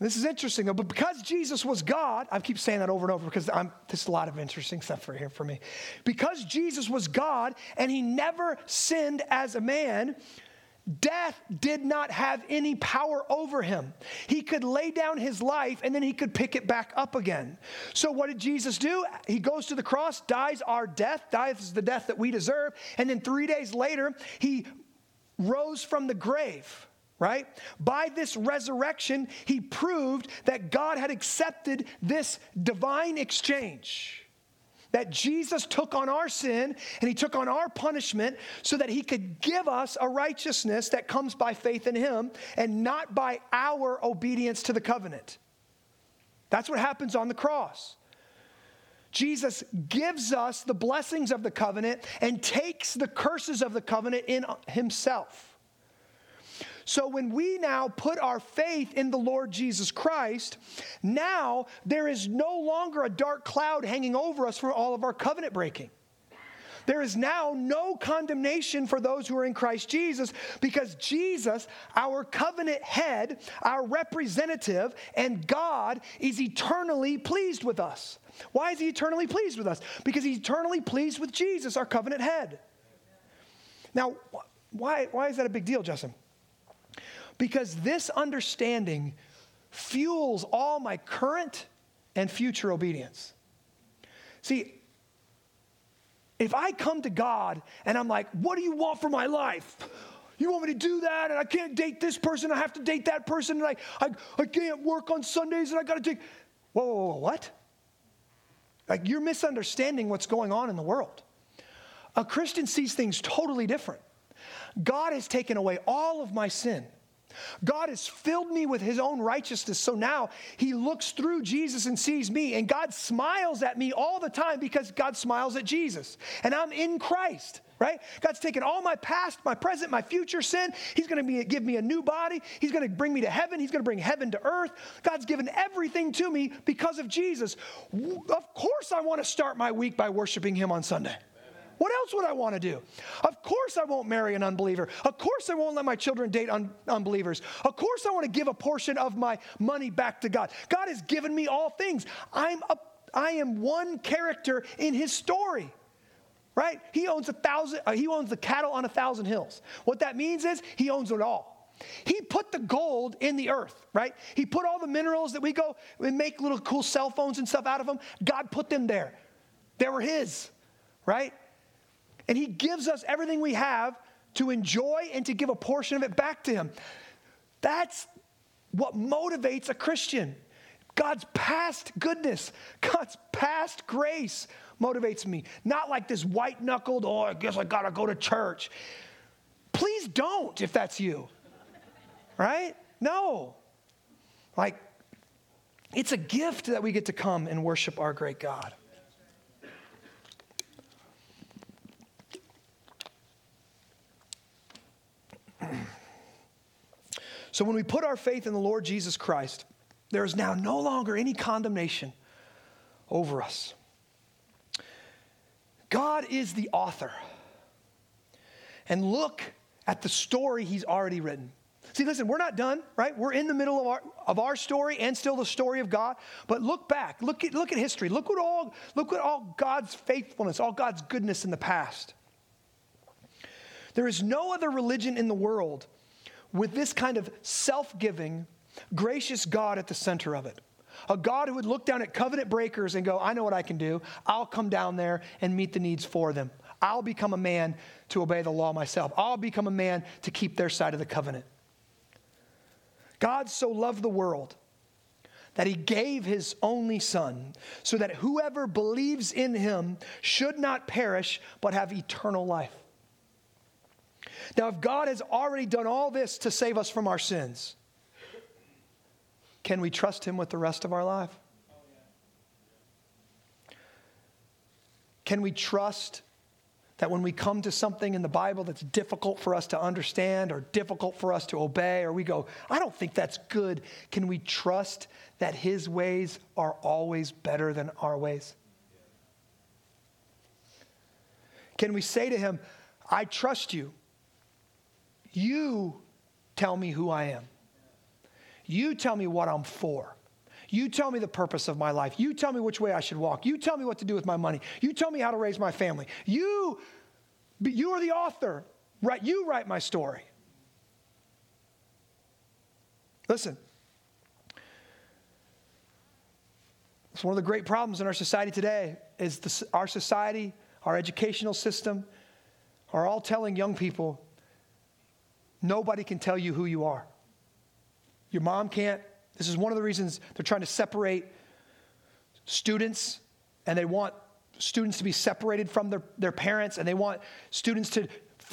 This is interesting, but because Jesus was God, I keep saying that over and over because I'm, there's a lot of interesting stuff for here for me. Because Jesus was God and he never sinned as a man, death did not have any power over him. He could lay down his life and then he could pick it back up again. So, what did Jesus do? He goes to the cross, dies our death, dies the death that we deserve, and then three days later, he rose from the grave. Right? By this resurrection, he proved that God had accepted this divine exchange that Jesus took on our sin and he took on our punishment so that he could give us a righteousness that comes by faith in him and not by our obedience to the covenant. That's what happens on the cross. Jesus gives us the blessings of the covenant and takes the curses of the covenant in himself. So when we now put our faith in the Lord Jesus Christ, now there is no longer a dark cloud hanging over us for all of our covenant breaking. There is now no condemnation for those who are in Christ Jesus because Jesus, our covenant head, our representative, and God is eternally pleased with us. Why is he eternally pleased with us? Because he's eternally pleased with Jesus, our covenant head. Now, why, why is that a big deal, Justin? Because this understanding fuels all my current and future obedience. See, if I come to God and I'm like, what do you want for my life? You want me to do that? And I can't date this person. I have to date that person. And I, I, I can't work on Sundays and I got to take. Whoa, whoa, whoa, what? Like you're misunderstanding what's going on in the world. A Christian sees things totally different. God has taken away all of my sin. God has filled me with his own righteousness. So now he looks through Jesus and sees me, and God smiles at me all the time because God smiles at Jesus. And I'm in Christ, right? God's taken all my past, my present, my future sin. He's going to give me a new body. He's going to bring me to heaven. He's going to bring heaven to earth. God's given everything to me because of Jesus. Of course, I want to start my week by worshiping him on Sunday. What else would I want to do? Of course, I won't marry an unbeliever. Of course, I won't let my children date un- unbelievers. Of course, I want to give a portion of my money back to God. God has given me all things. I'm a, I am one character in His story. Right? He owns a thousand. Uh, he owns the cattle on a thousand hills. What that means is He owns it all. He put the gold in the earth, right? He put all the minerals that we go and make little cool cell phones and stuff out of them. God put them there. They were His, right? And He gives us everything we have to enjoy and to give a portion of it back to Him. That's what motivates a Christian. God's past goodness, God's past grace motivates me. Not like this white knuckled, oh, I guess I gotta go to church. Please don't if that's you, right? No. Like, it's a gift that we get to come and worship our great God. So when we put our faith in the Lord Jesus Christ, there is now no longer any condemnation over us. God is the author. And look at the story he's already written. See, listen, we're not done, right? We're in the middle of our, of our story and still the story of God. But look back, look at, look at history. Look at all, look at all God's faithfulness, all God's goodness in the past. There is no other religion in the world with this kind of self giving, gracious God at the center of it. A God who would look down at covenant breakers and go, I know what I can do. I'll come down there and meet the needs for them. I'll become a man to obey the law myself. I'll become a man to keep their side of the covenant. God so loved the world that he gave his only son so that whoever believes in him should not perish but have eternal life. Now, if God has already done all this to save us from our sins, can we trust Him with the rest of our life? Can we trust that when we come to something in the Bible that's difficult for us to understand or difficult for us to obey, or we go, I don't think that's good, can we trust that His ways are always better than our ways? Can we say to Him, I trust you? You tell me who I am. You tell me what I'm for. You tell me the purpose of my life. You tell me which way I should walk. You tell me what to do with my money. You tell me how to raise my family. You, you are the author. Right? You write my story. Listen. It's one of the great problems in our society today is the, our society, our educational system are all telling young people Nobody can tell you who you are. Your mom can't. This is one of the reasons they're trying to separate students and they want students to be separated from their, their parents and they want students to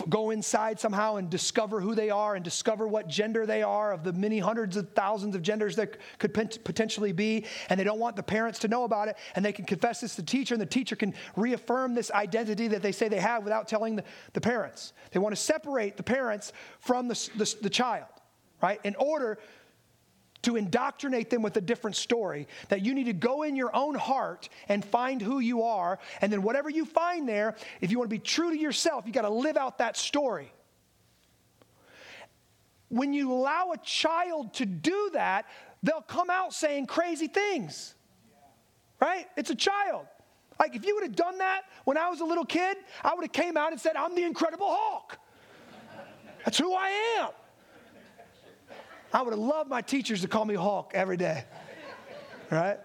go inside somehow and discover who they are and discover what gender they are of the many hundreds of thousands of genders that could potentially be and they don't want the parents to know about it and they can confess this to the teacher and the teacher can reaffirm this identity that they say they have without telling the, the parents. They want to separate the parents from the, the, the child right? In order to indoctrinate them with a different story. That you need to go in your own heart and find who you are. And then, whatever you find there, if you want to be true to yourself, you got to live out that story. When you allow a child to do that, they'll come out saying crazy things. Right? It's a child. Like if you would have done that when I was a little kid, I would have came out and said, I'm the Incredible Hulk. That's who I am. I would have loved my teachers to call me Hulk every day. Right?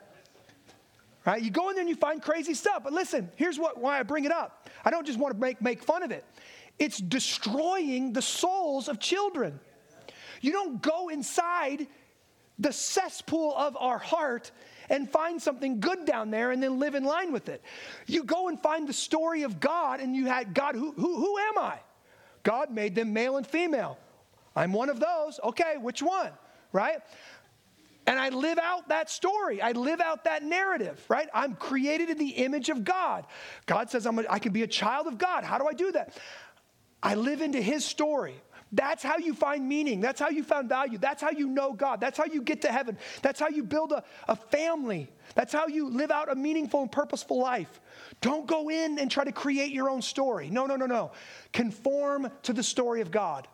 Right? You go in there and you find crazy stuff. But listen, here's what, why I bring it up. I don't just want to make, make fun of it. It's destroying the souls of children. You don't go inside the cesspool of our heart and find something good down there and then live in line with it. You go and find the story of God and you had God, who, who, who am I? God made them male and female. I'm one of those. Okay, which one? Right? And I live out that story. I live out that narrative, right? I'm created in the image of God. God says I'm a, I can be a child of God. How do I do that? I live into His story. That's how you find meaning. That's how you find value. That's how you know God. That's how you get to heaven. That's how you build a, a family. That's how you live out a meaningful and purposeful life. Don't go in and try to create your own story. No, no, no, no. Conform to the story of God.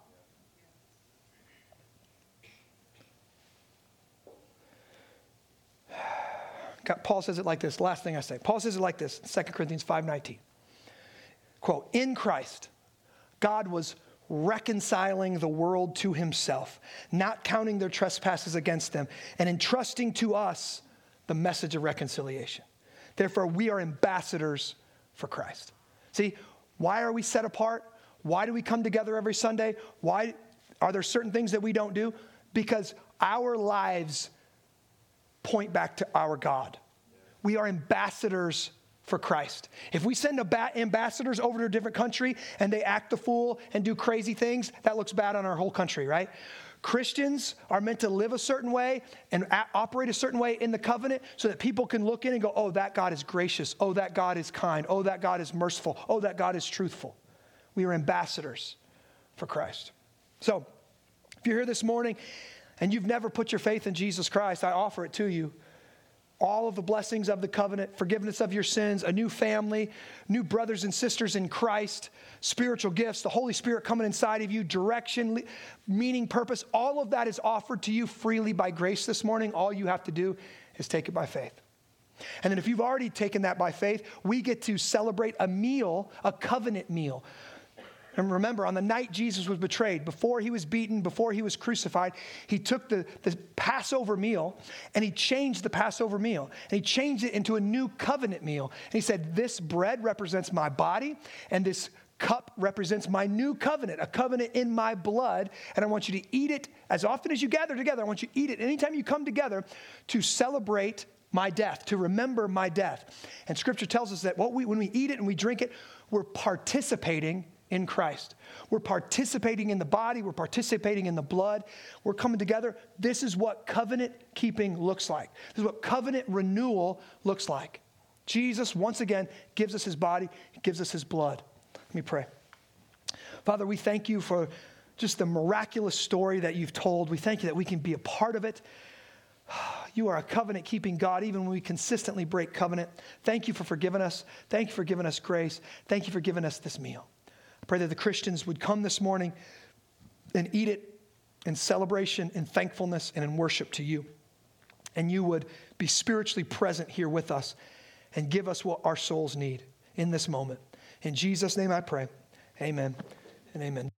Paul says it like this. Last thing I say. Paul says it like this, 2 Corinthians 5:19. Quote, "In Christ God was reconciling the world to himself, not counting their trespasses against them, and entrusting to us the message of reconciliation. Therefore, we are ambassadors for Christ." See, why are we set apart? Why do we come together every Sunday? Why are there certain things that we don't do? Because our lives point back to our God. We are ambassadors for Christ. If we send ambassadors over to a different country and they act the fool and do crazy things, that looks bad on our whole country, right? Christians are meant to live a certain way and a- operate a certain way in the covenant so that people can look in and go, oh, that God is gracious. Oh, that God is kind. Oh, that God is merciful. Oh, that God is truthful. We are ambassadors for Christ. So, if you're here this morning and you've never put your faith in Jesus Christ, I offer it to you. All of the blessings of the covenant, forgiveness of your sins, a new family, new brothers and sisters in Christ, spiritual gifts, the Holy Spirit coming inside of you, direction, meaning, purpose, all of that is offered to you freely by grace this morning. All you have to do is take it by faith. And then, if you've already taken that by faith, we get to celebrate a meal, a covenant meal. And remember, on the night Jesus was betrayed, before he was beaten, before he was crucified, he took the, the Passover meal and he changed the Passover meal. And he changed it into a new covenant meal. And he said, This bread represents my body, and this cup represents my new covenant, a covenant in my blood. And I want you to eat it as often as you gather together. I want you to eat it anytime you come together to celebrate my death, to remember my death. And scripture tells us that we, when we eat it and we drink it, we're participating in Christ. We're participating in the body, we're participating in the blood, we're coming together. This is what covenant keeping looks like. This is what covenant renewal looks like. Jesus, once again, gives us his body, gives us his blood. Let me pray. Father, we thank you for just the miraculous story that you've told. We thank you that we can be a part of it. (sighs) You are a covenant keeping God, even when we consistently break covenant. Thank you for forgiving us. Thank you for giving us grace. Thank you for giving us this meal. I pray that the Christians would come this morning and eat it in celebration, in thankfulness, and in worship to you. And you would be spiritually present here with us and give us what our souls need in this moment. In Jesus' name I pray. Amen and amen.